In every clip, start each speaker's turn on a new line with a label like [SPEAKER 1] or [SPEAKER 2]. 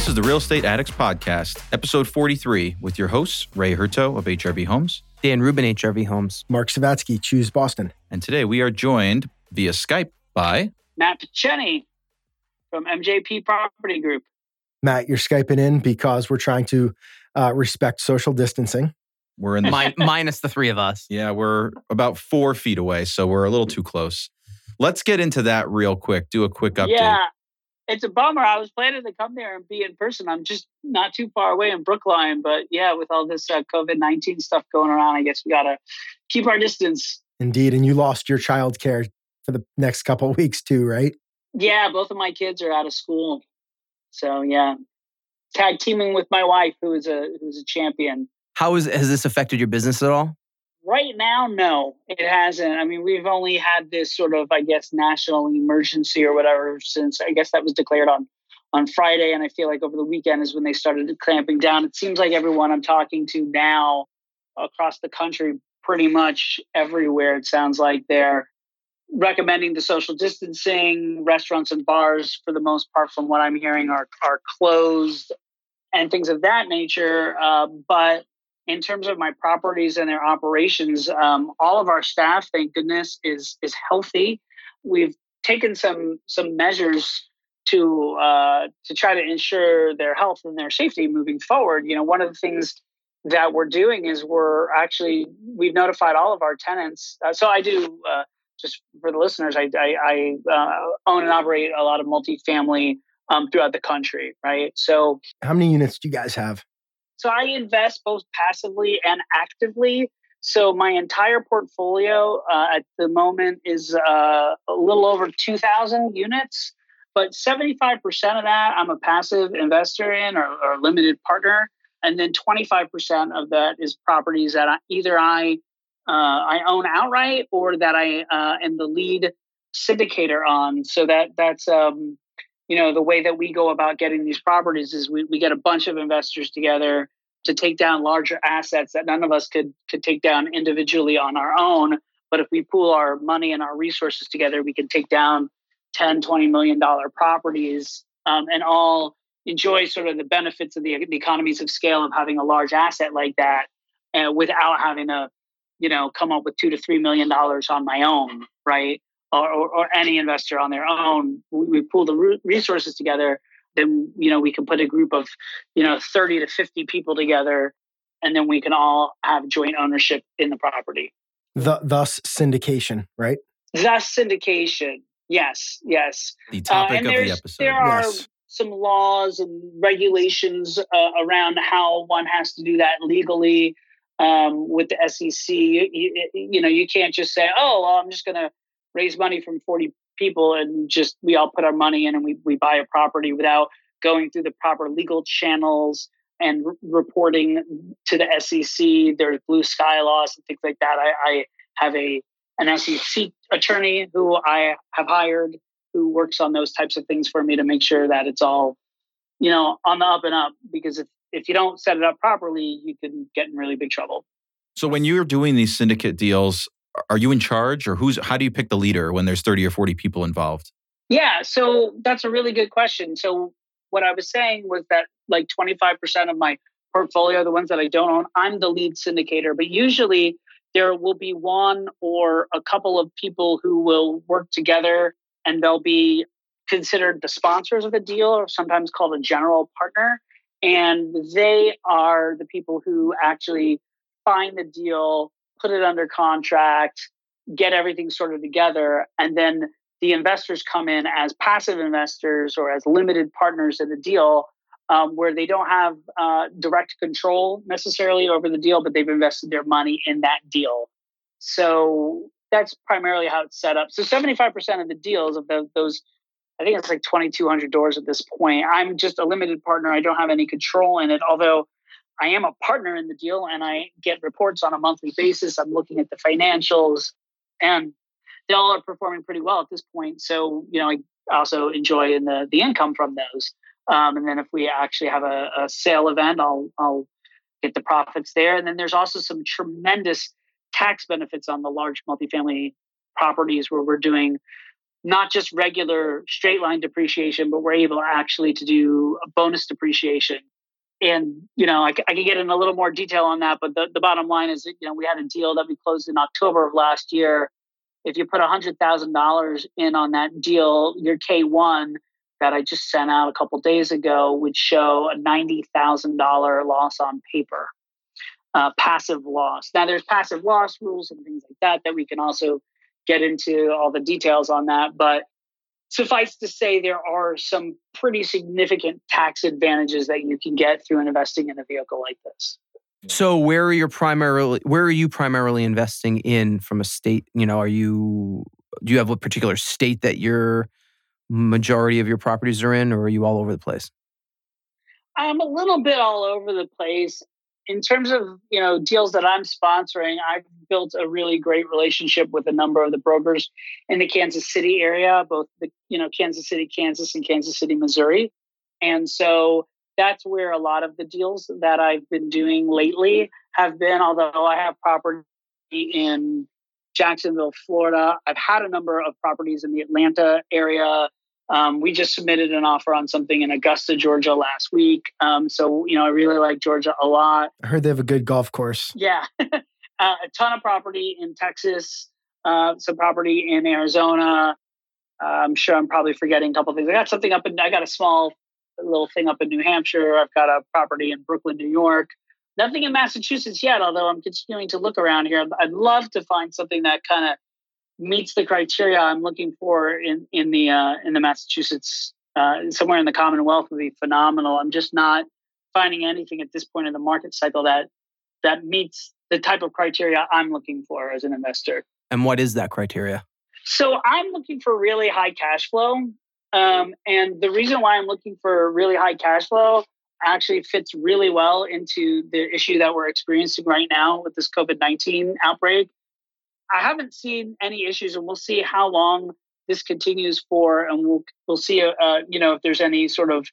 [SPEAKER 1] This is the Real Estate Addicts Podcast, episode 43, with your hosts, Ray Hurto of HRV Homes.
[SPEAKER 2] Dan Rubin, HRV Homes.
[SPEAKER 3] Mark Savatsky, Choose Boston.
[SPEAKER 1] And today we are joined via Skype by
[SPEAKER 4] Matt Picheny from MJP Property Group.
[SPEAKER 3] Matt, you're Skyping in because we're trying to uh, respect social distancing.
[SPEAKER 1] we're in the
[SPEAKER 2] Min- minus the three of us.
[SPEAKER 1] Yeah, we're about four feet away, so we're a little too close. Let's get into that real quick. Do a quick update.
[SPEAKER 4] Yeah, it's a bummer. I was planning to come there and be in person. I'm just not too far away in Brookline, but yeah, with all this uh, COVID 19 stuff going around, I guess we got to keep our distance.
[SPEAKER 3] Indeed. And you lost your child care for the next couple of weeks too, right?
[SPEAKER 4] Yeah, both of my kids are out of school. So yeah, tag teaming with my wife, who is a who's a champion.
[SPEAKER 2] How is, has this affected your business at all?
[SPEAKER 4] Right now, no, it hasn't. I mean, we've only had this sort of, I guess, national emergency or whatever since I guess that was declared on on Friday, and I feel like over the weekend is when they started clamping down. It seems like everyone I'm talking to now across the country, pretty much everywhere, it sounds like they're recommending the social distancing. Restaurants and bars, for the most part, from what I'm hearing, are are closed and things of that nature. Uh, but in terms of my properties and their operations, um, all of our staff, thank goodness, is is healthy. We've taken some some measures to uh, to try to ensure their health and their safety moving forward. You know, one of the things that we're doing is we're actually we've notified all of our tenants. Uh, so I do uh, just for the listeners, I I, I uh, own and operate a lot of multifamily um, throughout the country, right? So
[SPEAKER 3] How many units do you guys have?
[SPEAKER 4] So I invest both passively and actively. So my entire portfolio uh, at the moment is uh, a little over 2,000 units, but 75% of that I'm a passive investor in or, or limited partner, and then 25% of that is properties that I, either I uh, I own outright or that I uh, am the lead syndicator on. So that that's um, you know the way that we go about getting these properties is we, we get a bunch of investors together to take down larger assets that none of us could could take down individually on our own. But if we pool our money and our resources together we can take down 10 20 million dollar properties um, and all enjoy sort of the benefits of the, the economies of scale of having a large asset like that uh, without having to you know come up with two to three million dollars on my own right or, or, or any investor on their own we, we pool the resources together then you know we can put a group of you know 30 to 50 people together and then we can all have joint ownership in the property
[SPEAKER 3] The, thus syndication, right?
[SPEAKER 4] thus syndication yes yes
[SPEAKER 1] The topic
[SPEAKER 4] Uh, and
[SPEAKER 1] of the
[SPEAKER 4] there's-
[SPEAKER 1] episode.
[SPEAKER 4] there are
[SPEAKER 3] Yes.
[SPEAKER 4] some laws and regulations uh, around how one has to do that legally um, with the SEC. You, you, you know, you can't just say, "Oh, well, I'm just going to raise money from 40 people and just we all put our money in and we we buy a property without going through the proper legal channels." And re- reporting to the SEC, there's blue sky laws and things like that. I, I have a an SEC attorney who I have hired who works on those types of things for me to make sure that it's all, you know, on the up and up. Because if, if you don't set it up properly, you can get in really big trouble.
[SPEAKER 1] So when you're doing these syndicate deals, are you in charge or who's how do you pick the leader when there's 30 or 40 people involved?
[SPEAKER 4] Yeah, so that's a really good question. So what I was saying was that like 25% of my portfolio, the ones that I don't own, I'm the lead syndicator, but usually there will be one or a couple of people who will work together and they'll be considered the sponsors of the deal or sometimes called a general partner. And they are the people who actually find the deal, put it under contract, get everything sorted together, and then the investors come in as passive investors or as limited partners in the deal um, where they don't have uh, direct control necessarily over the deal, but they've invested their money in that deal. So that's primarily how it's set up. So 75% of the deals of the, those, I think it's like 2,200 doors at this point. I'm just a limited partner. I don't have any control in it, although I am a partner in the deal and I get reports on a monthly basis. I'm looking at the financials and they all are performing pretty well at this point. So, you know, I also enjoy in the, the income from those. Um, and then if we actually have a, a sale event, I'll, I'll get the profits there. And then there's also some tremendous tax benefits on the large multifamily properties where we're doing not just regular straight line depreciation, but we're able actually to do a bonus depreciation. And you know, I, I can get in a little more detail on that, but the, the bottom line is, that, you know, we had a deal that we closed in October of last year. If you put hundred thousand dollars in on that deal, your K one that I just sent out a couple days ago would show a ninety thousand dollar loss on paper, uh, passive loss. Now there's passive loss rules and things like that that we can also get into all the details on that, but suffice to say there are some pretty significant tax advantages that you can get through investing in a vehicle like this.
[SPEAKER 2] So where are you primarily where are you primarily investing in from a state, you know, are you do you have a particular state that your majority of your properties are in or are you all over the place?
[SPEAKER 4] I'm a little bit all over the place in terms of you know deals that I'm sponsoring, I've built a really great relationship with a number of the brokers in the Kansas City area, both the you know Kansas City, Kansas, and Kansas City, Missouri, and so that's where a lot of the deals that I've been doing lately have been. Although I have property in Jacksonville, Florida, I've had a number of properties in the Atlanta area, um, we just submitted an offer on something in Augusta, Georgia last week. Um, so, you know, I really like Georgia a lot.
[SPEAKER 3] I heard they have a good golf course.
[SPEAKER 4] Yeah. uh, a ton of property in Texas, uh, some property in Arizona. Uh, I'm sure I'm probably forgetting a couple things. I got something up in, I got a small little thing up in New Hampshire. I've got a property in Brooklyn, New York. Nothing in Massachusetts yet, although I'm continuing to look around here. I'd love to find something that kind of meets the criteria I'm looking for in in the uh, in the Massachusetts uh, somewhere in the Commonwealth would be phenomenal. I'm just not finding anything at this point in the market cycle that that meets the type of criteria I'm looking for as an investor.
[SPEAKER 2] And what is that criteria?
[SPEAKER 4] So I'm looking for really high cash flow. Um, and the reason why I'm looking for really high cash flow actually fits really well into the issue that we're experiencing right now with this COVID 19 outbreak. I haven't seen any issues, and we'll see how long this continues for, and we'll we'll see, uh, uh, you know, if there's any sort of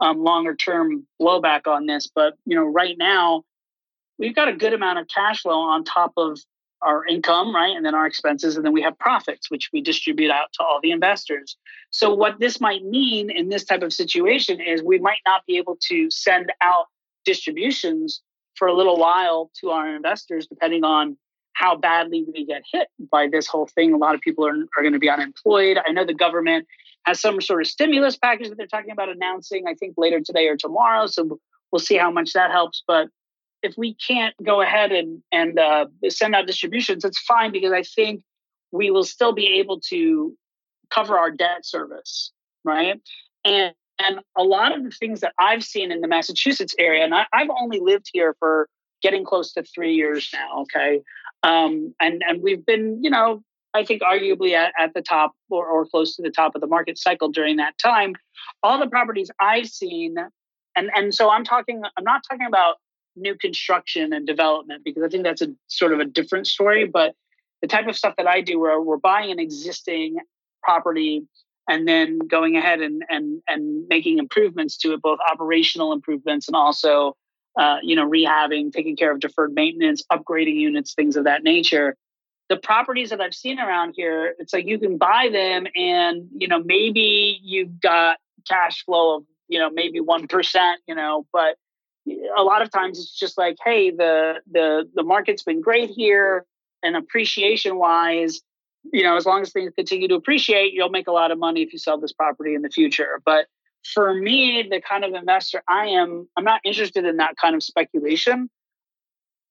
[SPEAKER 4] um, longer term blowback on this. But you know, right now we've got a good amount of cash flow on top of our income, right, and then our expenses, and then we have profits, which we distribute out to all the investors. So what this might mean in this type of situation is we might not be able to send out distributions for a little while to our investors, depending on how badly we get hit by this whole thing. A lot of people are, are going to be unemployed. I know the government has some sort of stimulus package that they're talking about announcing, I think later today or tomorrow. So we'll see how much that helps. But if we can't go ahead and, and uh, send out distributions, it's fine because I think we will still be able to cover our debt service, right? And and a lot of the things that I've seen in the Massachusetts area, and I, I've only lived here for getting close to three years now. Okay, um, and and we've been, you know, I think arguably at, at the top or, or close to the top of the market cycle during that time. All the properties I've seen, and and so I'm talking, I'm not talking about new construction and development because I think that's a sort of a different story. But the type of stuff that I do, where we're buying an existing property and then going ahead and and and making improvements to it, both operational improvements and also uh, you know, rehabbing, taking care of deferred maintenance, upgrading units, things of that nature. The properties that I've seen around here, it's like you can buy them and, you know, maybe you've got cash flow of, you know, maybe 1%, you know, but a lot of times it's just like, hey, the the the market's been great here and appreciation wise, you know, as long as things continue to appreciate, you'll make a lot of money if you sell this property in the future. But for me, the kind of investor I am, I'm not interested in that kind of speculation.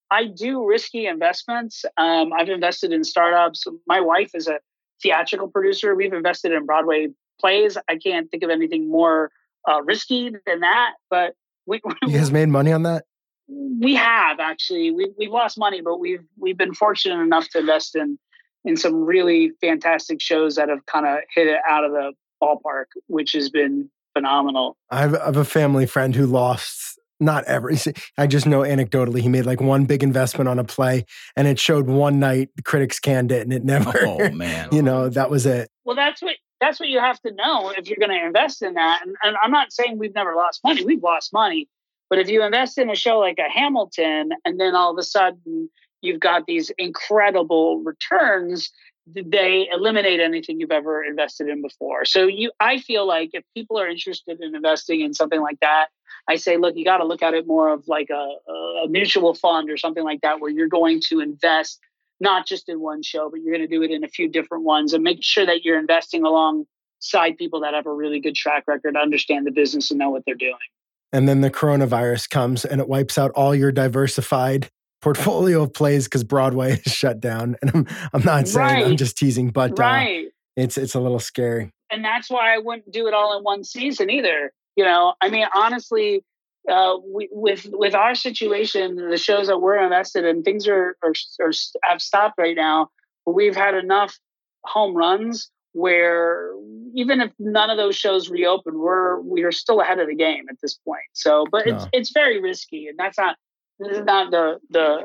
[SPEAKER 4] I do risky investments. Um, I've invested in startups. My wife is a theatrical producer. We've invested in Broadway plays. I can't think of anything more uh, risky than that. But we,
[SPEAKER 3] you guys made money on that.
[SPEAKER 4] We have actually. We we've lost money, but we've we've been fortunate enough to invest in in some really fantastic shows that have kind of hit it out of the ballpark, which has been phenomenal.
[SPEAKER 3] I have, I have a family friend who lost not every i just know anecdotally he made like one big investment on a play and it showed one night the critics canned it and it never
[SPEAKER 1] oh man
[SPEAKER 3] you oh, know that was it
[SPEAKER 4] well that's what that's what you have to know if you're going to invest in that and, and i'm not saying we've never lost money we've lost money but if you invest in a show like a hamilton and then all of a sudden you've got these incredible returns they eliminate anything you've ever invested in before. So you, I feel like if people are interested in investing in something like that, I say, look, you got to look at it more of like a, a mutual fund or something like that, where you're going to invest not just in one show, but you're going to do it in a few different ones, and make sure that you're investing alongside people that have a really good track record, understand the business, and know what they're doing.
[SPEAKER 3] And then the coronavirus comes and it wipes out all your diversified portfolio of plays because Broadway is shut down. And I'm I'm not saying
[SPEAKER 4] Right.
[SPEAKER 3] I'm just teasing, but uh,
[SPEAKER 4] right.
[SPEAKER 3] it's it's a little scary.
[SPEAKER 4] and that's why I wouldn't do it all in one season either. You know, I mean, honestly, uh, we, with with our situation, the shows that we're invested in, things are, are are have stopped right now. But we've had enough home runs where even if none of those shows reopen, we're we are still ahead of the game at this point. So, but it's it's very risky, and that's not. This is not the the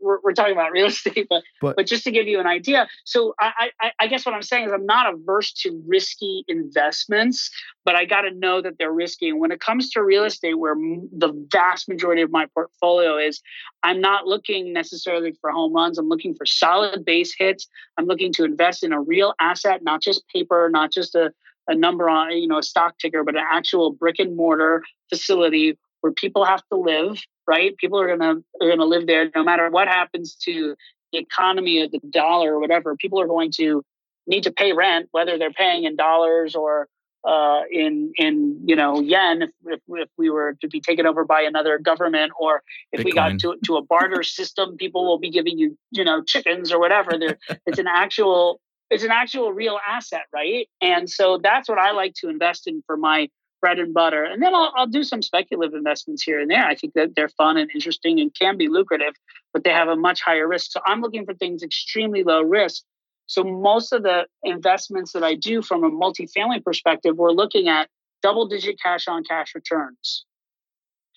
[SPEAKER 4] we're, we're talking about real estate, but
[SPEAKER 3] But-
[SPEAKER 4] but just to give you an idea, so I, I, I guess what I'm saying is I'm not averse to risky investments, but I got to know that they're risky. And when it comes to real estate, where m- the vast majority of my portfolio is, I'm not looking necessarily for home runs. I'm looking for solid base hits. I'm looking to invest in a real asset, not just paper, not just a, a number on, you know, a stock ticker, but an actual brick and mortar facility where people have to live. Right, people are gonna are gonna live there no matter what happens to the economy of the dollar or whatever, people are going to need to pay rent, whether they're paying in dollars or uh, in in you know yen, if, if if we were to be taken over by another government, or if we got to to a barter system, people will be giving you you know chickens or whatever. There, it's an actual it's an actual real asset, right? And so that's what I like to invest in for my bread and butter. And then I'll, I'll do some speculative investments here and there. I think that they're fun and interesting and can be lucrative but they have a much higher risk. So I'm looking for things extremely low risk. So most of the investments that I do from a multifamily perspective, we're looking at double digit cash on cash returns.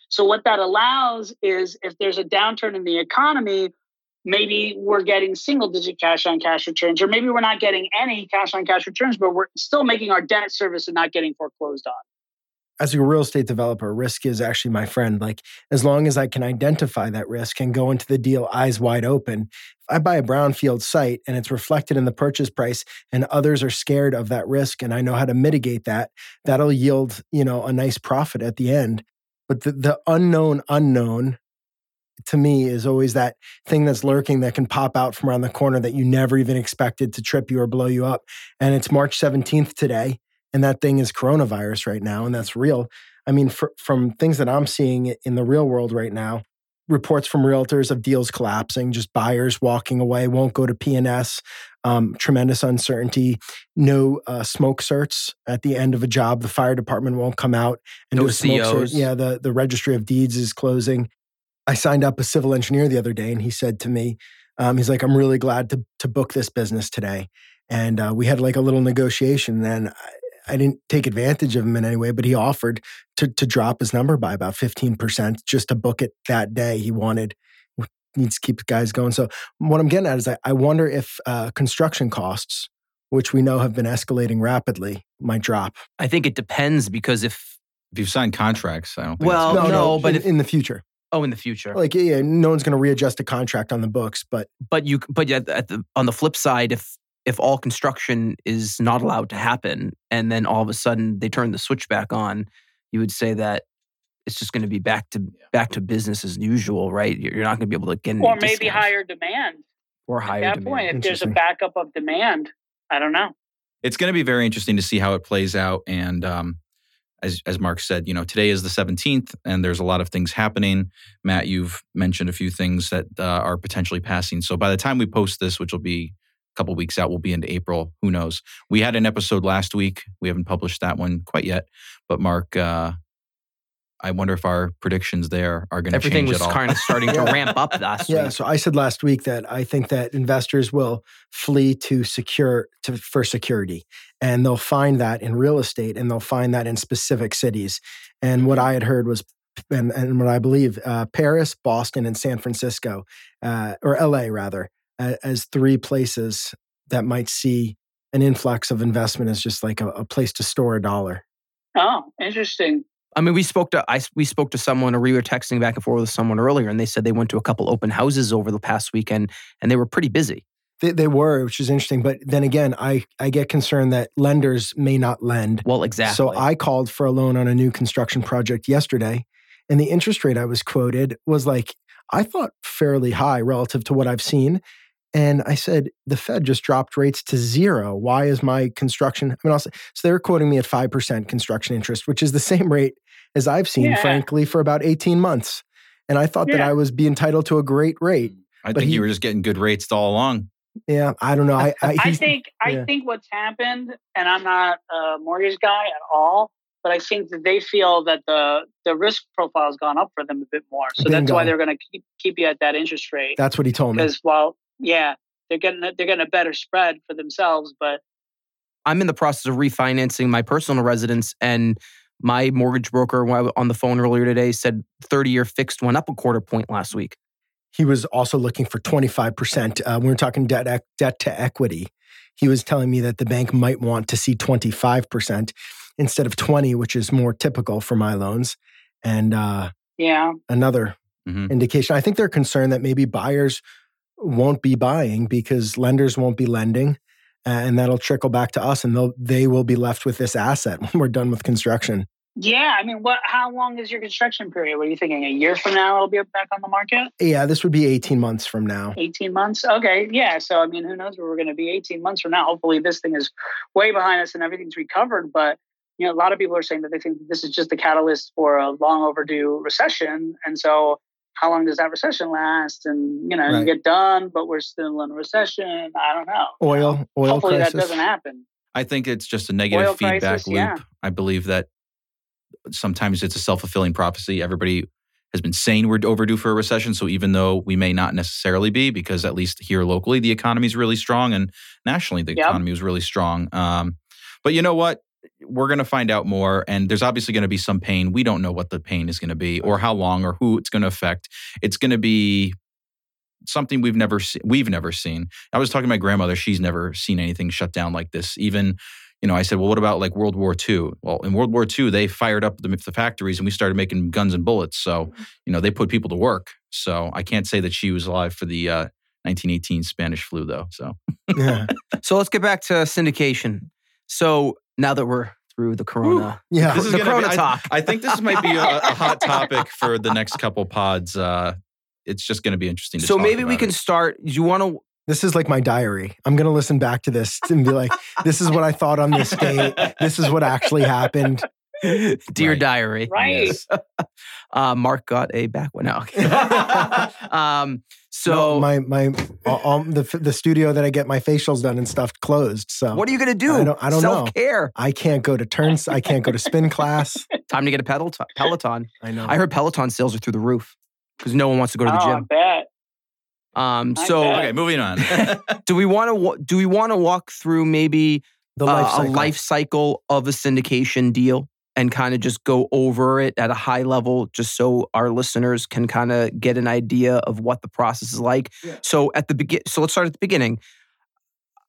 [SPEAKER 4] So what that allows is if there's a downturn in the economy, maybe we're getting single digit cash on cash returns, or maybe we're not getting any cash on cash returns, but we're still making our debt service and not getting foreclosed on.
[SPEAKER 3] As a real estate developer, risk is actually my friend. Like as long as I can identify that risk and go into the deal eyes wide open. If I buy a brownfield site and it's reflected in the purchase price and others are scared of that risk and I know how to mitigate that, that'll yield, you know, a nice profit at the end. But the, the unknown unknown to me is always that thing that's lurking that can pop out from around the corner that you never even expected to trip you or blow you up. And it's March 17th today and that thing is coronavirus right now, and that's real. I mean, fr- from things that I'm seeing in the real world right now, reports from realtors of deals collapsing, just buyers walking away, won't go to PNS, um, tremendous uncertainty, no uh, smoke certs at the end of a job. The fire department won't come out and
[SPEAKER 2] No
[SPEAKER 3] do a smoke cert. Yeah, the the registry of deeds is closing. I signed up a civil engineer the other day, and he said to me, um, he's like, "I'm really glad to to book this business today." And uh, we had like a little negotiation, and I, I didn't take advantage of him in any way, but he offered to to drop his number by about fifteen percent just to book it that day. He wanted needs to keep guys going. So what I'm getting at is I, I wonder if uh, construction costs, which we know have been escalating rapidly, might drop.
[SPEAKER 2] I think it depends because if
[SPEAKER 1] If you've signed contracts, I don't think
[SPEAKER 2] Well,
[SPEAKER 1] it's
[SPEAKER 2] Oh, no, but
[SPEAKER 3] in,
[SPEAKER 2] if-
[SPEAKER 3] in the future,
[SPEAKER 2] oh in the future,
[SPEAKER 3] like yeah, no one's going to readjust a contract on the books, but
[SPEAKER 2] but you but at, at the on the flip side, if if all construction is not allowed to happen, and then all of a sudden they turn the switch back on, you would say that it's just going to be back to back to business as usual, right? You're you're not going to be able to get any
[SPEAKER 4] Or maybe
[SPEAKER 2] discounts.
[SPEAKER 4] higher demand.
[SPEAKER 2] or
[SPEAKER 4] At
[SPEAKER 2] higher
[SPEAKER 4] that
[SPEAKER 2] demand.
[SPEAKER 4] point, if there's a backup of demand, I don't know.
[SPEAKER 1] it's going to be very interesting to see how it plays out. And um, as as Mark said, you know, today is the seventeenth, and there's a lot of things happening. Matt, you've mentioned a few things that uh, are potentially passing. So by the time we post this, which will be a couple weeks out, we'll be into April. Who knows? We had an episode last week. We haven't published that one quite yet. But Mark, uh, I wonder if our predictions there are going to
[SPEAKER 2] Everything
[SPEAKER 1] change
[SPEAKER 2] was
[SPEAKER 1] at all.
[SPEAKER 2] kind of starting to ramp up last
[SPEAKER 3] yeah.
[SPEAKER 2] week.
[SPEAKER 3] So I said last week that I think that investors will flee to secure to for security, and they'll find that in real estate, and they'll find that in specific cities. And what I had heard was. And, and what I believe, uh, Paris, Boston, and San Francisco, uh, or LA rather, as three places that might see an influx of investment as just like a, a place to store a dollar.
[SPEAKER 4] Oh, interesting.
[SPEAKER 2] I mean, we spoke to I we spoke to someone, or we were texting back and forth with someone earlier, and they said they went to a couple open houses over the past weekend, and they were pretty busy.
[SPEAKER 3] They, they were, which is interesting. But then again, I, I get concerned that lenders may not lend.
[SPEAKER 2] Well, exactly.
[SPEAKER 3] So I called for a loan on a new construction project yesterday, and the interest rate I was quoted was like, I thought fairly high relative to what I've seen. And I said, the Fed just dropped rates to zero. Why is my construction? I mean, also, so they're quoting me at 5% construction interest, which is the same rate as I've seen,
[SPEAKER 4] Yeah.
[SPEAKER 3] frankly, for about 18 months. And I thought that I was be entitled to a great rate.
[SPEAKER 1] Mm, I
[SPEAKER 3] But
[SPEAKER 1] think
[SPEAKER 3] he-
[SPEAKER 1] you were just getting good rates all along.
[SPEAKER 3] Yeah, I don't know. I, I,
[SPEAKER 4] I
[SPEAKER 3] he's-
[SPEAKER 4] think I think what's happened, and I'm not a mortgage guy at all, but I think that they feel that the the risk profile has gone up for them a bit more. So that's why they're going to keep keep you at that interest rate.
[SPEAKER 3] that's what he told me.
[SPEAKER 4] Because while yeah, they're getting a, they're getting a better spread for themselves, but
[SPEAKER 2] I'm in the process of refinancing my personal residence, and my mortgage broker when I was on the phone earlier today said 30 year fixed went up a quarter point last week.
[SPEAKER 3] he was also looking for 25%. Uh, we were talking debt, ec- debt to equity. He was telling me that the bank might want to see 25% instead of 20, which is more typical for my loans. And uh,
[SPEAKER 4] yeah,
[SPEAKER 3] another
[SPEAKER 1] Mhm.
[SPEAKER 3] indication, I think they're concerned that maybe buyers won't be buying because lenders won't be lending. And that'll trickle back to us, and they'll they will be left with this asset when we're done with construction.
[SPEAKER 4] yeah. I mean, what? How long is your construction period? What are you thinking? A year from now, it'll be back on the market.
[SPEAKER 3] Yeah, this would be 18 months from now.
[SPEAKER 4] 18 months. Okay. Yeah. So, I mean, who knows where we're going to be 18 months from now? Hopefully, this thing is way behind us and everything's recovered. But, you know, a lot of people are saying that they think that this is just the catalyst for a long overdue recession. And so, how long does that recession last? And, you know, you get done, but we're still in a recession. I don't know. you know?
[SPEAKER 3] Oil, oil
[SPEAKER 4] Hopefully,
[SPEAKER 3] crisis.
[SPEAKER 4] that doesn't happen.
[SPEAKER 1] I think it's just a negative
[SPEAKER 4] Oil
[SPEAKER 1] feedback
[SPEAKER 4] crisis,
[SPEAKER 1] loop.
[SPEAKER 4] yeah.
[SPEAKER 1] I believe that sometimes it's a self fulfilling prophecy. Everybody has been saying we're overdue for a recession. So even though we may not necessarily be, because at least here locally, the economy is really strong and nationally, the
[SPEAKER 4] Yep.
[SPEAKER 1] economy is really strong. Um, but you know what? We're going to find out more. And there's obviously going to be some pain. We don't know what the pain is going to be or how long or who it's going to affect. It's going to be something we've never seen. We've never seen. I was talking to my grandmother. She's never seen anything shut down like this. Even, you know, I said, well, what about like World War II? Well, in World War II, they fired up the, the factories and we started making guns and bullets. So, you know, they put people to work. So I can't say that she was alive for the uh, 1918 Spanish flu, though. So
[SPEAKER 3] yeah.
[SPEAKER 2] So let's get back to syndication. So now that we're through the corona,
[SPEAKER 3] Yeah.
[SPEAKER 1] This is
[SPEAKER 2] the
[SPEAKER 1] gonna be-
[SPEAKER 2] corona talk.
[SPEAKER 1] I think this might be a, a hot topic for the next couple pods. Uh, it's just going to be interesting. To
[SPEAKER 2] So maybe we can
[SPEAKER 1] it.
[SPEAKER 2] start. Do you want to?
[SPEAKER 3] This is like my diary. I'm going to listen back to this and be like, this is what I thought on this date. This is what actually happened.
[SPEAKER 2] Dear
[SPEAKER 1] Right.
[SPEAKER 2] diary.
[SPEAKER 4] Right.
[SPEAKER 1] Yes.
[SPEAKER 2] Uh, Mark got a back one out. um, so
[SPEAKER 3] No, my my all, all- the the studio that I get my facials done and stuff closed. So
[SPEAKER 2] what are you gonna do?
[SPEAKER 3] I don't- I don't know.
[SPEAKER 2] Self care.
[SPEAKER 3] I can't go to turns. I can't go to spin class.
[SPEAKER 2] Time to get a pedal Peloton.
[SPEAKER 3] I know.
[SPEAKER 2] I heard Peloton sales are through the roof because no one wants to go to the
[SPEAKER 4] oh, I
[SPEAKER 2] gym.
[SPEAKER 4] bet.
[SPEAKER 2] Um,
[SPEAKER 4] I
[SPEAKER 2] so
[SPEAKER 4] bet.
[SPEAKER 1] Okay, moving on.
[SPEAKER 2] do we want to do we want to walk through maybe
[SPEAKER 3] the
[SPEAKER 2] uh,
[SPEAKER 3] life
[SPEAKER 2] a life cycle of a syndication deal and kind of just go over it at a high level just so our listeners can kind of get an idea of what the process is like
[SPEAKER 3] Yeah.
[SPEAKER 2] so at the begin so let's start at the beginning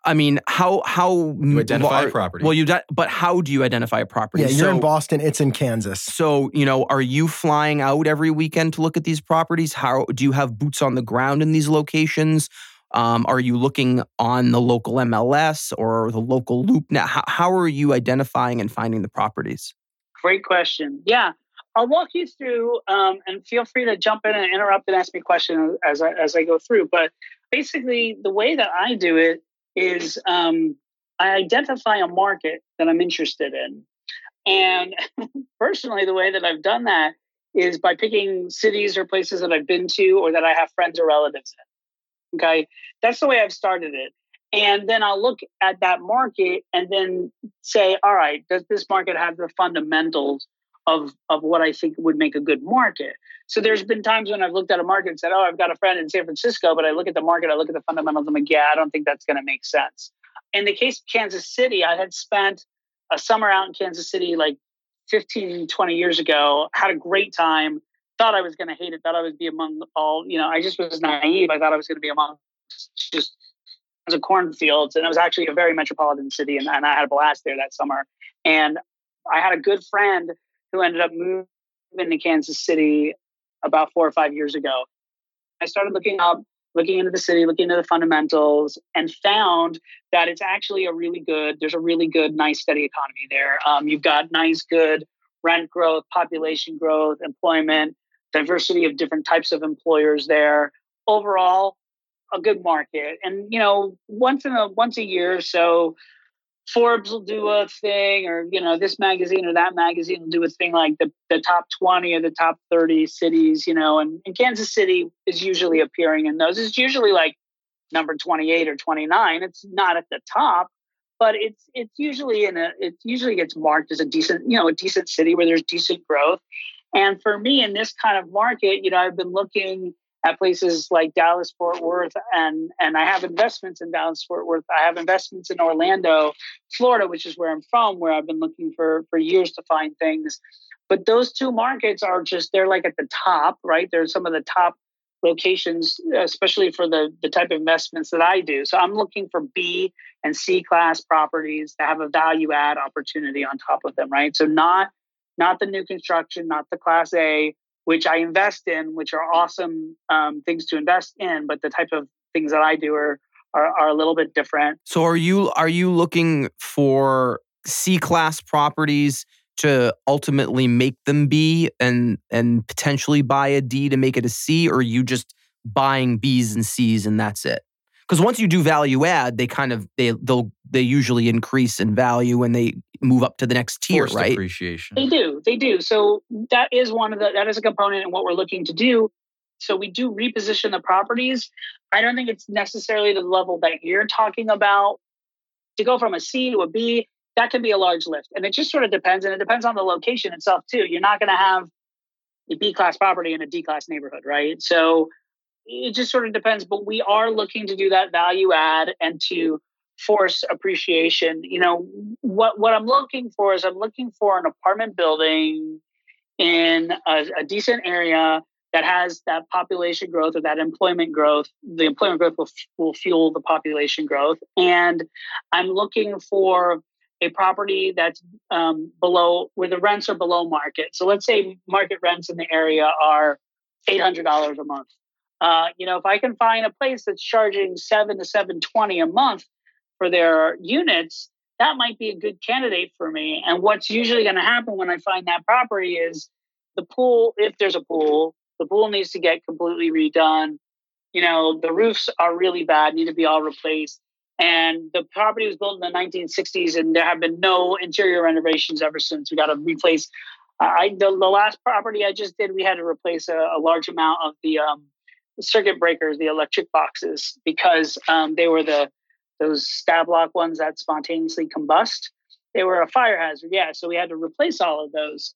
[SPEAKER 2] i mean how how
[SPEAKER 1] You identify a property.
[SPEAKER 2] well you di- but how do you identify a property
[SPEAKER 3] Yeah, you're
[SPEAKER 2] so,
[SPEAKER 3] in Boston. It's in Kansas.
[SPEAKER 2] so you know are you flying out every weekend to look at these properties how do you have boots on the ground in these locations um, are you looking on the local mls or the local LoopNet how, how are you identifying and finding the properties
[SPEAKER 4] Great question. Yeah, I'll walk you through, um, and feel free to jump in and interrupt and ask me questions as I, as I go through. But basically, the way that I do it is um, I identify a market that I'm interested in, and personally, the way that I've done that is by picking cities or places that I've been to or that I have friends or relatives in. Okay, that's the way I've started it. And then I'll look at that market and then say, all right, does this market have the fundamentals of, of what I think would make a good market? So there's been times when I've looked at a market and said, oh, I've got a friend in San Francisco, but I look at the market, I look at the fundamentals, I'm like, yeah, I don't think that's going to make sense. In the case of Kansas City, I had spent a summer out in Kansas City like 15, 20 years ago, had a great time, thought I was going to hate it, thought I would be among all, you know, I just was naive. I thought I was going to be among just tons of cornfields. And it was actually a very metropolitan city. And, and I had a blast there that summer. And I had a good friend who ended up moving to Kansas City about four or five years ago. I started looking up looking into the city, looking into the fundamentals, and found that it's actually a really good, there's a really good, nice, steady economy there. Um, you've got nice, good rent growth, population growth, employment, diversity of different types of employers there. Overall, a good market. And, you know, once in a once a year or so, Forbes will do a thing, or you know, this magazine or that magazine will do a thing like the, the top 20 or the top 30 cities, you know, and, and Kansas City is usually appearing in those. It's usually like number 28 or 29. It's not at the top, but it's it's usually in a it usually gets marked as a decent, you know, a decent city where there's decent growth. And for me in this kind of market, you know, I've been looking at places like Dallas Fort Worth and and I have investments in Dallas Fort Worth. I have investments in Orlando, Florida, which is where I'm from, where I've been looking for for years to find things. But those two markets are just they're like at the top, right? They're some of the top locations, especially for the the type of investments that I do. So I'm looking for B and C class properties that have a value add opportunity on top of them, right? So not not the new construction, not the class A, which I invest in, which are awesome um, things to invest in, but the type of things that I do are, are are a little bit different.
[SPEAKER 2] So are you are you looking for C class properties to ultimately make them B and and potentially buy a D to make it a C, or you just buying Bs and Cs and that's it? Because once you do value add, they kind of they they'll they usually increase in value and they move up to the next tier,
[SPEAKER 1] Forced
[SPEAKER 2] right?
[SPEAKER 1] Appreciation.
[SPEAKER 4] They do, they do. So that is one of the that is a component in what we're looking to do. So we do reposition the properties. I don't think it's necessarily the level that you're talking about. To go from a C to a B, that can be a large lift, and it just sort of depends, and it depends on the location itself too. You're not going to have a B class property in a D class neighborhood, right? So it just sort of depends. But we are looking to do that value add and to force appreciation. You know, what what I'm looking for is I'm looking for an apartment building in a, a decent area that has that population growth or that employment growth. The employment growth will, will fuel the population growth, and I'm looking for a property that's um, below where the rents are below market. So let's say market rents in the area are eight hundred dollars a month. Uh, you know, if I can find a place that's charging seven to seven twenty a month for their units, that might be a good candidate for me. And what's usually going to happen when I find that property is the pool, if there's a pool, the pool needs to get completely redone. You know, the roofs are really bad, need to be all replaced. And the property was built in the 1960s, and there have been no interior renovations ever since. We got to replace. Uh, I the, the, last property I just did, we had to replace a, a large amount of the um, circuit breakers, the electric boxes, because um, they were the those Stab-Lok ones that spontaneously combust. They were a fire hazard, yeah. So we had to replace all of those.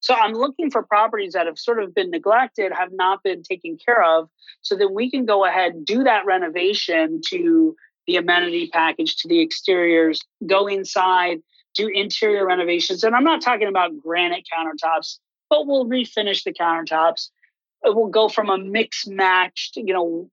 [SPEAKER 4] So I'm looking for properties that have sort of been neglected, have not been taken care of, so that we can go ahead do that renovation to the amenity package, to the exteriors, go inside, do interior renovations. And I'm not talking about granite countertops, but we'll refinish the countertops. It will go from a mix matched, you know,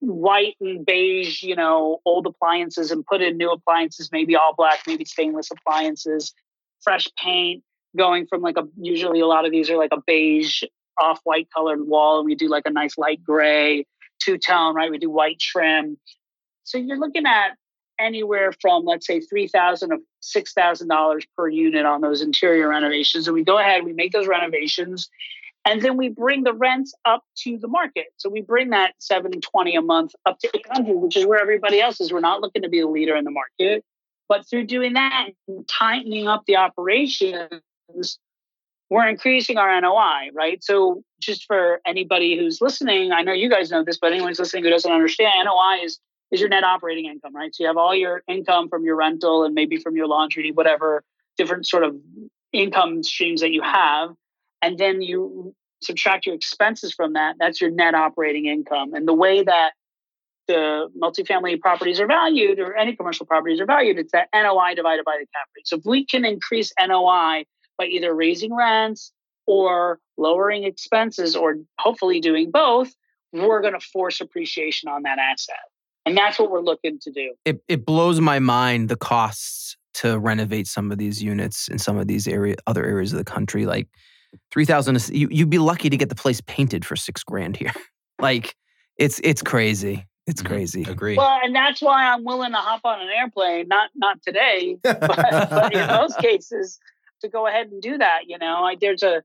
[SPEAKER 4] white and beige, you know, old appliances and put in new appliances, maybe all black, maybe stainless appliances, fresh paint, going from like a usually a lot of these are like a beige off white colored wall and we do like a nice light gray two tone right? We do white trim. So you're looking at anywhere from let's say 3000 to $6000 per unit on those interior renovations. And we go ahead we make those renovations and then we bring the rents up to the market so we bring that 720 a month up to 800 which is where everybody else is we're not looking to be a leader in the market but through doing that and tightening up the operations we're increasing our NOI, right? So just for anybody who's listening, I know you guys know this, but anyone who's listening who doesn't understand, NOI is is your net operating income, right? So you have all your income from your rental and maybe from your laundry, whatever different sort of income streams that you have, and then you subtract your expenses from that. That's your net operating income. And the way that the multifamily properties are valued or any commercial properties are valued, it's that NOI divided by the cap rate. So if we can increase NOI by either raising rents or lowering expenses or hopefully doing both, we're going to force appreciation on that asset. And that's what we're looking to do.
[SPEAKER 2] It, it blows my mind the costs to renovate some of these units in some of these area, other areas of the country. Like 3000 you, you'd be lucky to get the place painted for six grand here. like It's it's crazy. It's
[SPEAKER 1] Mhm.
[SPEAKER 2] crazy.
[SPEAKER 1] Agree.
[SPEAKER 4] Well, and that's why I'm willing to hop on an airplane. Not not today, but, but in most cases, to go ahead and do that. You know, I, there's a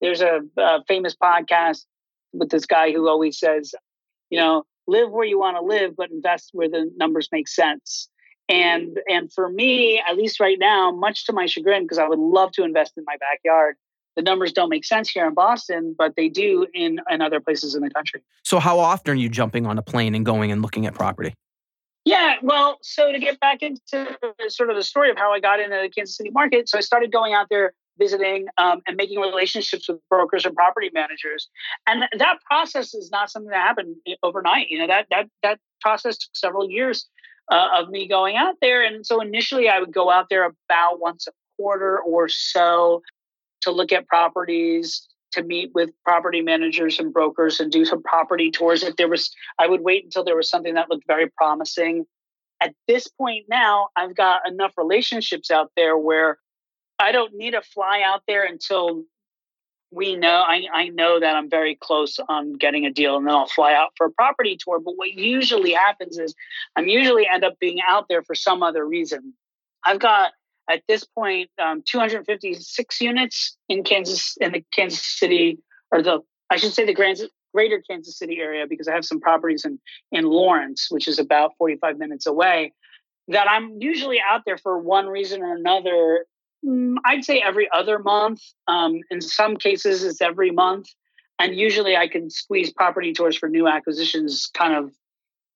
[SPEAKER 4] there's a, uh famous podcast with this guy who always says, you know, live where you want to live, but invest where the numbers make sense. And and for me, at least right now, much to my chagrin, because I would love to invest in my backyard, the numbers don't make sense here in Boston, but they do in in other places in the country.
[SPEAKER 2] So how often are you jumping on a plane and going and looking at property?
[SPEAKER 4] Yeah, well, so to get back into sort of the story of how I got into the Kansas City market, so I started going out there visiting um, and making relationships with brokers and property managers, and th- that process is not something that happened overnight. You know that that that process took several years uh, of me going out there, and so initially I would go out there about once a quarter or so to look at properties, to meet with property managers and brokers, and do some property tours. If there was I would wait until there was something that looked very promising. At this point now, I've got enough relationships out there where I don't need to fly out there until we know I, I know that I'm very close on getting a deal and then I'll fly out for a property tour. But what usually happens is I'm usually end up being out there for some other reason. I've got at this point um, 256 units in Kansas in the Kansas City or the I should say the Grand, greater Kansas City area because I have some properties in in Lawrence, which is about 45 minutes away. That I'm usually out there for one reason or another. Mm, I'd say every other month. Um, in some cases, it's every month, and usually I can squeeze property tours for new acquisitions, kind of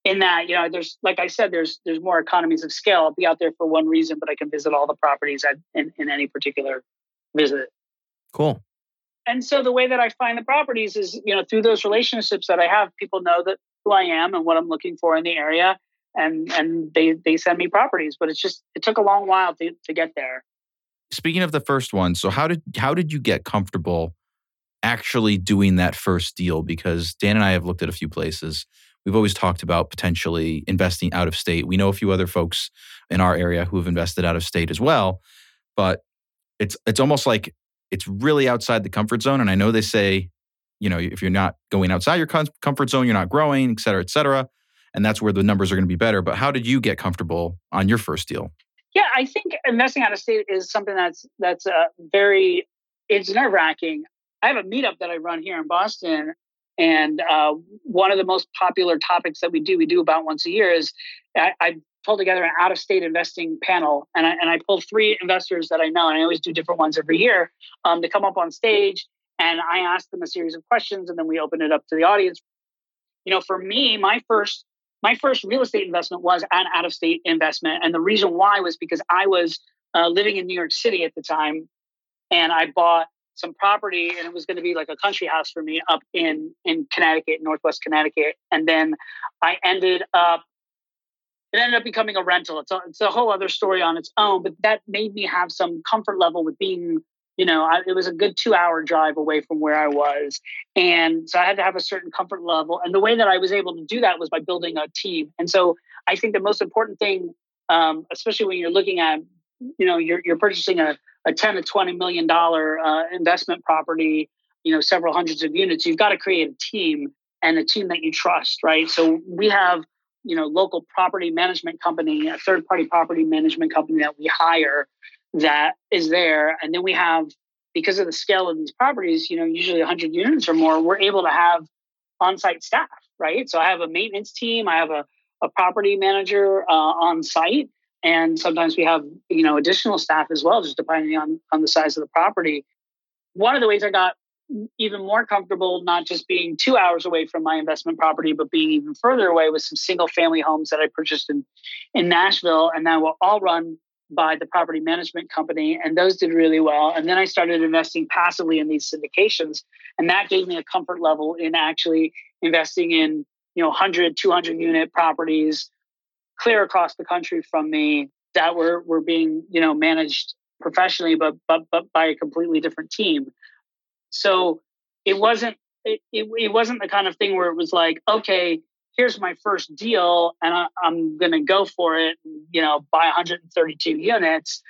[SPEAKER 4] in that you know there's like i said there's there's more economies of scale i'll be out there for one reason but i can visit all the properties at, in, in any particular visit
[SPEAKER 2] Cool.
[SPEAKER 4] and so the way that i find the properties is you know through those relationships that i have people know that who i am and what i'm looking for in the area and and they they send me properties but it's just it took a long while to, to get there
[SPEAKER 1] Speaking of the first one, so how did how did you get comfortable actually doing that first deal? Because Dan and I have looked at a few places. We've always talked about potentially investing out of state. We know a few other folks in our area who have invested out of state as well, but it's it's almost like it's really outside the comfort zone. And I know they say, you know, if you're not going outside your com- comfort zone, you're not growing, et cetera, et cetera. And that's where the numbers are going to be better. But how did you get comfortable on your first deal?
[SPEAKER 4] yeah i think investing out of state is something that's that's uh, very it's nerve wracking i have a meetup that i run here in boston and uh, one of the most popular topics that we do we do about once a year is i, I pull together an out of state investing panel and I, and I pull three investors that i know and i always do different ones every year um, to come up on stage and i ask them a series of questions and then we open it up to the audience you know for me my first my first real estate investment was an out of state investment. And the reason why was because I was uh, living in New York City at the time and I bought some property and it was going to be like a country house for me up in, in Connecticut, Northwest Connecticut. And then I ended up, it ended up becoming a rental. It's a, it's a whole other story on its own, but that made me have some comfort level with being you know, I, it was a good two hour drive away from where I was. And so I had to have a certain comfort level. And the way that I was able to do that was by building a team. And so I think the most important thing, um, especially when you're looking at, you know, you're, you're purchasing a, a 10 to 20 million dollar uh, investment property, you know, several hundreds of units, you've got to create a team and a team that you trust, right? So we have, you know, local property management company, a third party property management company that we hire that is there. And then we have, because of the scale of these properties, you know, usually 100 units or more, we're able to have on site staff, right? So I have a maintenance team, I have a, a property manager uh, on site. And sometimes we have, you know, additional staff as well, just depending on, on the size of the property. One of the ways I got even more comfortable, not just being two hours away from my investment property, but being even further away with some single family homes that I purchased in, in Nashville. And that will all run by the property management company and those did really well and then i started investing passively in these syndications and that gave me a comfort level in actually investing in you know 100 200 unit properties clear across the country from me that were were being you know managed professionally but but but by a completely different team so it wasn't it, it, it wasn't the kind of thing where it was like okay here's my first deal and I, am going to go for it, you know, buy 132 units.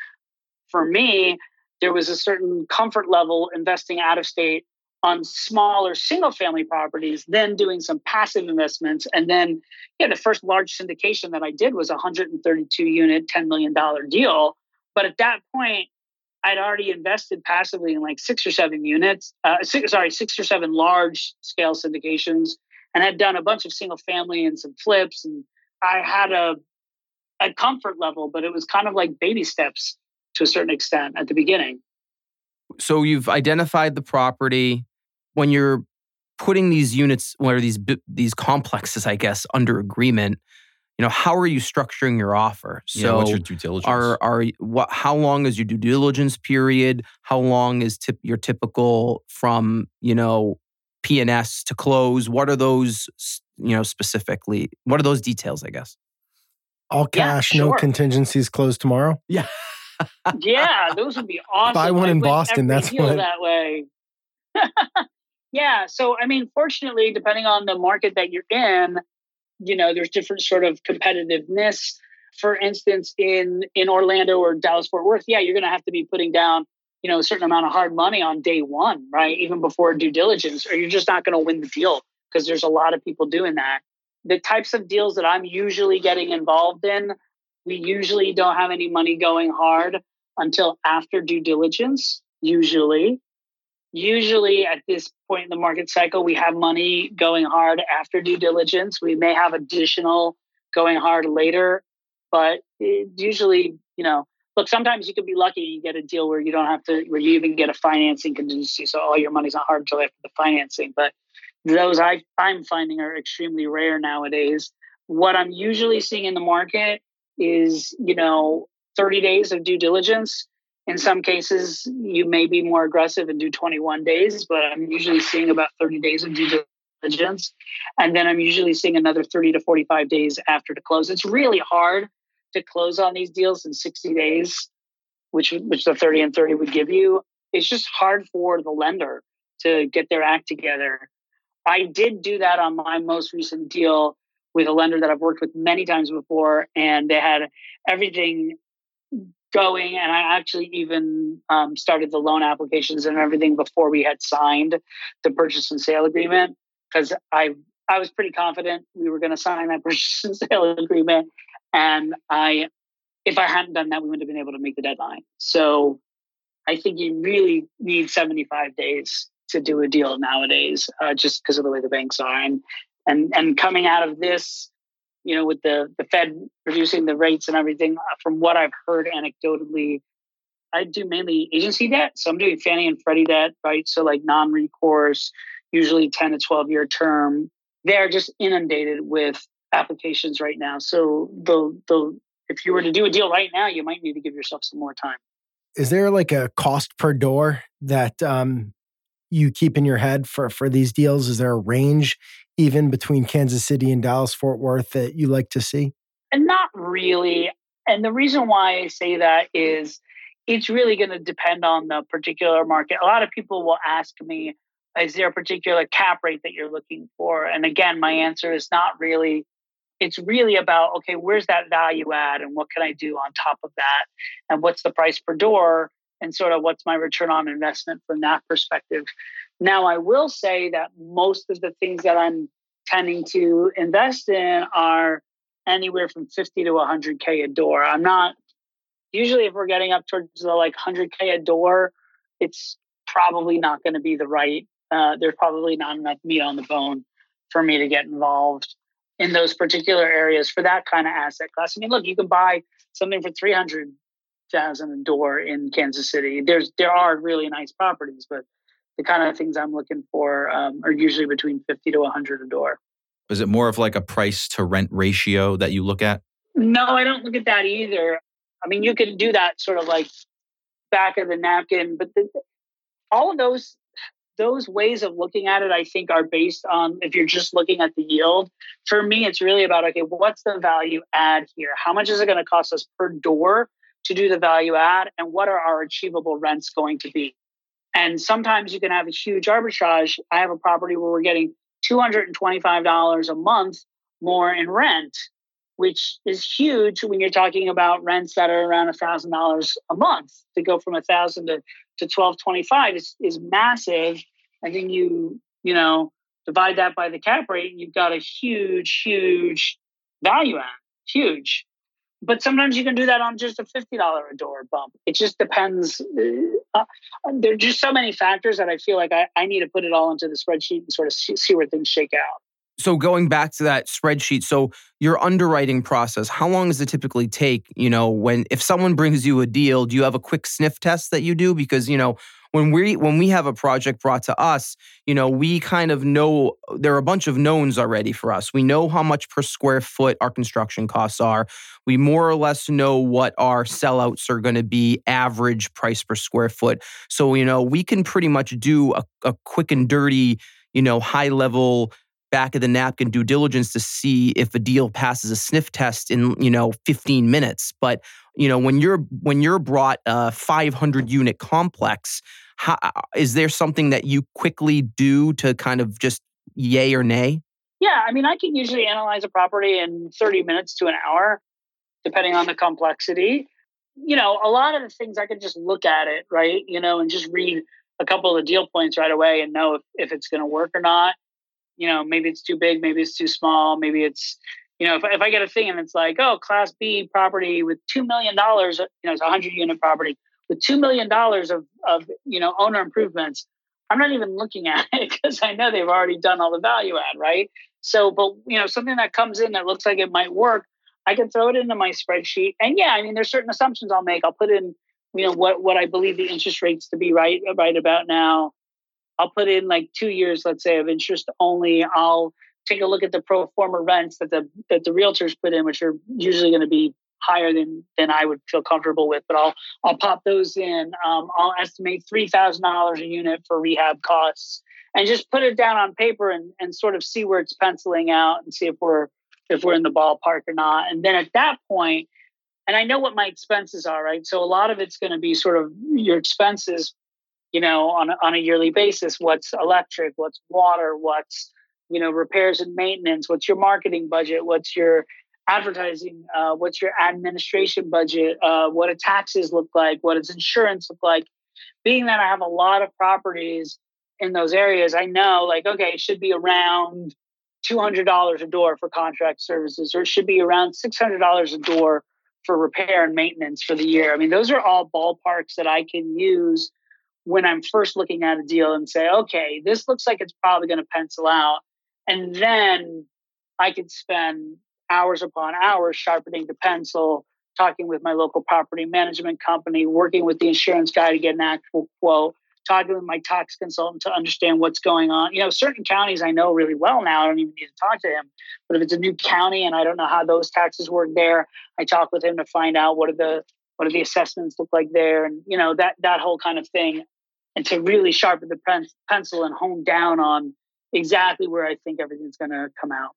[SPEAKER 4] For me, there was a certain comfort level investing out of state on smaller single family properties, then doing some passive investments. And then, yeah, the first large syndication that I did was a 132 unit, $10 million deal. But at that point, I'd already invested passively in like six or seven units, uh, six, sorry, six or seven large scale syndications, and had done a bunch of single family and some flips. And I had a, a comfort level, but it was kind of like baby steps to a certain extent at the beginning.
[SPEAKER 2] So you've identified the property, when you're putting these units or these these complexes, I guess, under agreement, you know, how are you structuring your offer?
[SPEAKER 1] So yeah, what's your due diligence?
[SPEAKER 2] Are are what? How long is your due diligence period? How long is tip, your typical from you know P&S to close? What are those you know specifically? What are those details? I guess.
[SPEAKER 3] All cash, yeah, sure. no contingencies. Close tomorrow.
[SPEAKER 2] Yeah.
[SPEAKER 4] Yeah, those would be awesome.
[SPEAKER 3] Buy one in Boston. That's what.
[SPEAKER 4] That way. Yeah. So, I mean, fortunately, depending on the market that you're in, you know, there's different sort of competitiveness. For instance, in in Orlando or Dallas Fort Worth, yeah, you're going to have to be putting down, you know, a certain amount of hard money on day one, right? Even before due diligence, or you're just not going to win the deal because there's a lot of people doing that. The types of deals that I'm usually getting involved in, we usually don't have any money going hard until after due diligence, usually usually at this point in the market cycle, we have money going hard after due diligence. We may have additional going hard later, but usually, you know, look, sometimes you could be lucky and you get a deal where you don't have to, where you even get a financing contingency. So all your money's not hard until after the financing. But those I, I'm finding are extremely rare nowadays. What I'm usually seeing in the market is, you know, 30 days of due diligence in some cases, you may be more aggressive and do 21 days, but I'm usually seeing about 30 days of due diligence. And then I'm usually seeing another 30 to 45 days after to close. It's really hard to close on these deals in 60 days, which, which the 30 and 30 would give you. It's just hard for the lender to get their act together. I did do that on my most recent deal with a lender that I've worked with many times before, and they had everything going and i actually even um, started the loan applications and everything before we had signed the purchase and sale agreement because i i was pretty confident we were going to sign that purchase and sale agreement and i if i hadn't done that we wouldn't have been able to make the deadline. So i think you really need 75 days to do a deal nowadays uh, just because of the way the banks are and and and coming out of this you know, with the the Fed reducing the rates and everything, uh, from what I've heard anecdotally, I do mainly agency debt. So I'm doing Fannie and Freddie debt, right? So like non-recourse, usually 10 to 12 year term. They're just inundated with applications right now. So the the if you were to do a deal right now, you might need to give yourself some more time.
[SPEAKER 3] Is there like a cost per door that um, you keep in your head for for these deals? Is there a range even between Kansas City and Dallas Fort Worth that you like to see?
[SPEAKER 4] And not really. And the reason why I say that is it's really going to depend on the particular market. A lot of people will ask me, is there a particular cap rate that you're looking for? And again, my answer is not really. It's really about, okay, where's that value add and what can I do on top of that? And what's the price per door? And sort of what's my return on investment from that perspective? Now, I will say that most of the things that I'm tending to invest in are anywhere from 50 to 100K a door. I'm not, usually, if we're getting up towards the like 100K a door, it's probably not going to be the right, uh, there's probably not enough meat on the bone for me to get involved in those particular areas for that kind of asset class. I mean, look, you can buy something for 300,000 a door in Kansas City. There's, there are really nice properties, but the kind of things I'm looking for um, are usually between 50 to 100 a door.
[SPEAKER 1] Is it more of like a price to rent ratio that you look at?
[SPEAKER 4] No, I don't look at that either. I mean, you can do that sort of like back of the napkin, but the, all of those those ways of looking at it, I think, are based on if you're just looking at the yield. For me, it's really about okay, what's the value add here? How much is it going to cost us per door to do the value add, and what are our achievable rents going to be? And sometimes you can have a huge arbitrage. I have a property where we're getting $225 a month more in rent, which is huge when you're talking about rents that are around $1,000 a month. To go from 1000 to, to 1225 is, is massive. I think you, you know, divide that by the cap rate, and you've got a huge, huge value add, huge. But sometimes you can do that on just a fifty dollar a door bump. It just depends. Uh, there are just so many factors that I feel like I, I need to put it all into the spreadsheet and sort of see, see where things shake out
[SPEAKER 2] so going back to that spreadsheet so your underwriting process how long does it typically take you know when if someone brings you a deal do you have a quick sniff test that you do because you know when we when we have a project brought to us you know we kind of know there are a bunch of knowns already for us. We know how much per square foot our construction costs are. We more or less know what our sellouts are going to be average price per square foot. So you know we can pretty much do a, a quick and dirty you know high level back of the napkin due diligence to see if a deal passes a sniff test in you know 15 minutes. But you know when you're when you're brought a 500 unit complex how, uh, is there something that you quickly do to kind of just yay or nay?
[SPEAKER 4] Yeah i mean i can usually analyze a property in 30 minutes to an hour depending on the complexity. You know a lot of the things i can just look at it right you know and just read a couple of the deal points right away and know if, if it's going to work or not you know, maybe it's too big, maybe it's too small, maybe it's, you know, if, if I get a thing and it's like, oh, class B property with $2 million, you know, it's a 100 unit property with $2 million of, of, you know, owner improvements, I'm not even looking at it because I know they've already done all the value add, right? So, but, you know, something that comes in that looks like it might work, I can throw it into my spreadsheet. And yeah, I mean, there's certain assumptions I'll make. I'll put in, you know, what, what I believe the interest rates to be right, right about now. I'll put in like two years, let's say, of interest only. I'll take a look at the pro forma rents that the that the realtors put in, which are usually going to be higher than than I would feel comfortable with. But I'll I'll pop those in. Um, I'll estimate three thousand dollars a unit for rehab costs, and just put it down on paper and and sort of see where it's penciling out and see if we're if we're in the ballpark or not. And then at that point, and I know what my expenses are, right? So a lot of it's going to be sort of your expenses you know, on a, on a yearly basis, what's electric, what's water, what's, you know, repairs and maintenance, what's your marketing budget, what's your advertising, uh, what's your administration budget, uh, what do taxes look like, what does insurance look like. Being that I have a lot of properties in those areas, I know like, okay, it should be around $200 a door for contract services, or it should be around $600 a door for repair and maintenance for the year. I mean, those are all ballparks that I can use when I'm first looking at a deal and say, okay, this looks like it's probably going to pencil out. And then I could spend hours upon hours sharpening the pencil, talking with my local property management company, working with the insurance guy to get an actual quote, talking with my tax consultant to understand what's going on. You know, certain counties I know really well now. I don't even need to talk to him. But if it's a new county and I don't know how those taxes work there, I talk with him to find out what are the what do the assessments look like there and you know that that whole kind of thing and to really sharpen the pen, pencil and hone down on exactly where I think everything's going to come out.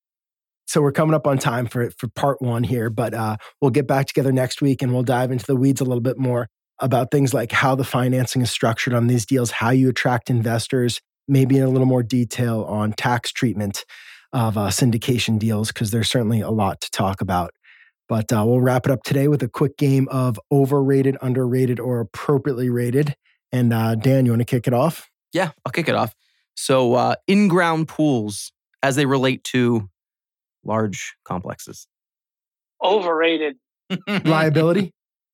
[SPEAKER 3] So we're coming up on time for for part one here, but uh, we'll get back together next week and we'll dive into the weeds a little bit more about things like how the financing is structured on these deals, how you attract investors, maybe in a little more detail on tax treatment of uh, syndication deals, because there's certainly a lot to talk about. But uh, we'll wrap it up today with a quick game of overrated, underrated, or appropriately rated. And uh, Dan, you want to kick it off?
[SPEAKER 2] Yeah, I'll kick it off. So, uh, in ground pools as they relate to large complexes.
[SPEAKER 4] Overrated.
[SPEAKER 3] liability?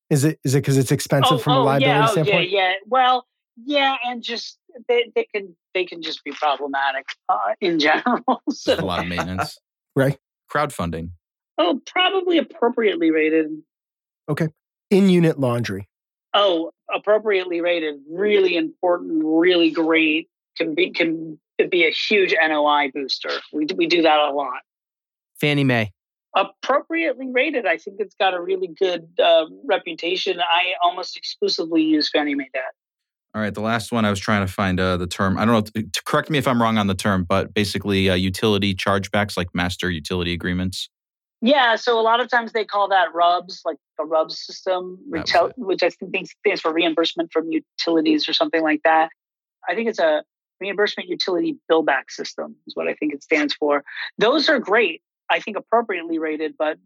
[SPEAKER 3] Is it is it because it's expensive oh, from
[SPEAKER 4] oh,
[SPEAKER 3] a liability
[SPEAKER 4] yeah,
[SPEAKER 3] standpoint?
[SPEAKER 4] Oh, yeah, yeah. Well, yeah, and just they, they can they can just be problematic uh, in general. so.
[SPEAKER 1] a lot of maintenance.
[SPEAKER 3] right.
[SPEAKER 1] Crowdfunding.
[SPEAKER 4] Oh, probably appropriately rated.
[SPEAKER 3] Okay. In unit laundry
[SPEAKER 4] oh, appropriately rated, really important, really great, can be can be a huge NOI booster. We we do that a lot.
[SPEAKER 2] Fannie Mae.
[SPEAKER 4] Appropriately rated, I think it's got a really good uh, reputation. I almost exclusively use Fannie Mae debt.
[SPEAKER 1] All right, the last one I was trying to find uh, the term. I don't know. To correct me if I'm wrong on the term, but basically uh, utility chargebacks, like master utility agreements.
[SPEAKER 4] Yeah, so a lot of times they call that RUBS, like the RUBS system, which, which I think stands for reimbursement from utilities or something like that. I think it's a reimbursement utility billback system is what I think it stands for. Those are great. I think appropriately rated, but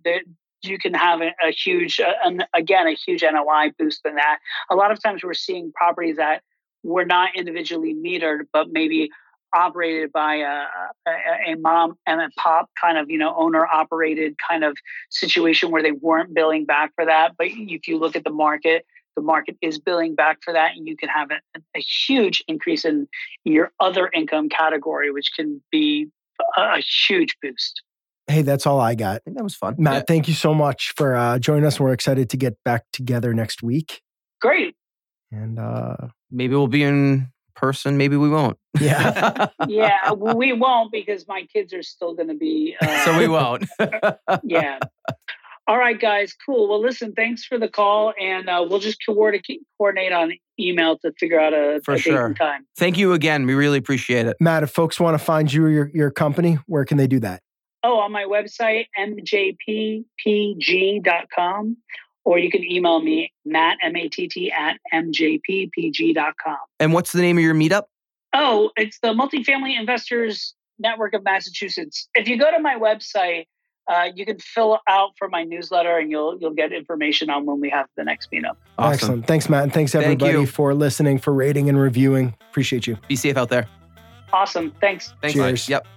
[SPEAKER 4] you can have a, a huge, uh, an, again, a huge NOI boost in that. A lot of times we're seeing properties that were not individually metered, but maybe operated by a, a, a, mom and a pop kind of you know owner operated kind of situation where they weren't billing back for that. But if you look at the market the market is billing back for that and you can have a, a huge increase in your other income category which can be a, a huge boost.
[SPEAKER 3] Hey that's all i got.
[SPEAKER 2] That was fun.
[SPEAKER 3] Matt yeah. thank you so much for uh, joining us. We're excited to get back together next week.
[SPEAKER 4] Great.
[SPEAKER 3] And uh
[SPEAKER 2] maybe we'll be in person, maybe we won't.
[SPEAKER 3] Yeah.
[SPEAKER 4] yeah, we won't because my kids are still going to be.
[SPEAKER 2] Uh, so we won't.
[SPEAKER 4] yeah. All right, guys. Cool. Well, listen. Thanks for the call, and uh, we'll just coordinate on email to figure out a,
[SPEAKER 2] for
[SPEAKER 4] a
[SPEAKER 2] sure.
[SPEAKER 4] time.
[SPEAKER 2] Thank you again. We really appreciate it,
[SPEAKER 3] Matt. If folks want to find you or your your company, where can they do that?
[SPEAKER 4] Oh, on my website, mjppg.com or you can email me, Matt, M A T T, at mjppg.com.
[SPEAKER 2] And what's the name of your meetup?
[SPEAKER 4] Oh, it's the Multifamily Investors Network of Massachusetts. If you go to my website, uh, you can fill out for my newsletter and you'll you'll get information on when we have the next meetup.
[SPEAKER 3] Awesome. Excellent. Thanks, Matt. And thanks everybody Thank for listening, for rating and reviewing. Appreciate you.
[SPEAKER 2] Be safe out there.
[SPEAKER 4] Awesome. Thanks.
[SPEAKER 2] Thanks. Cheers. Yep.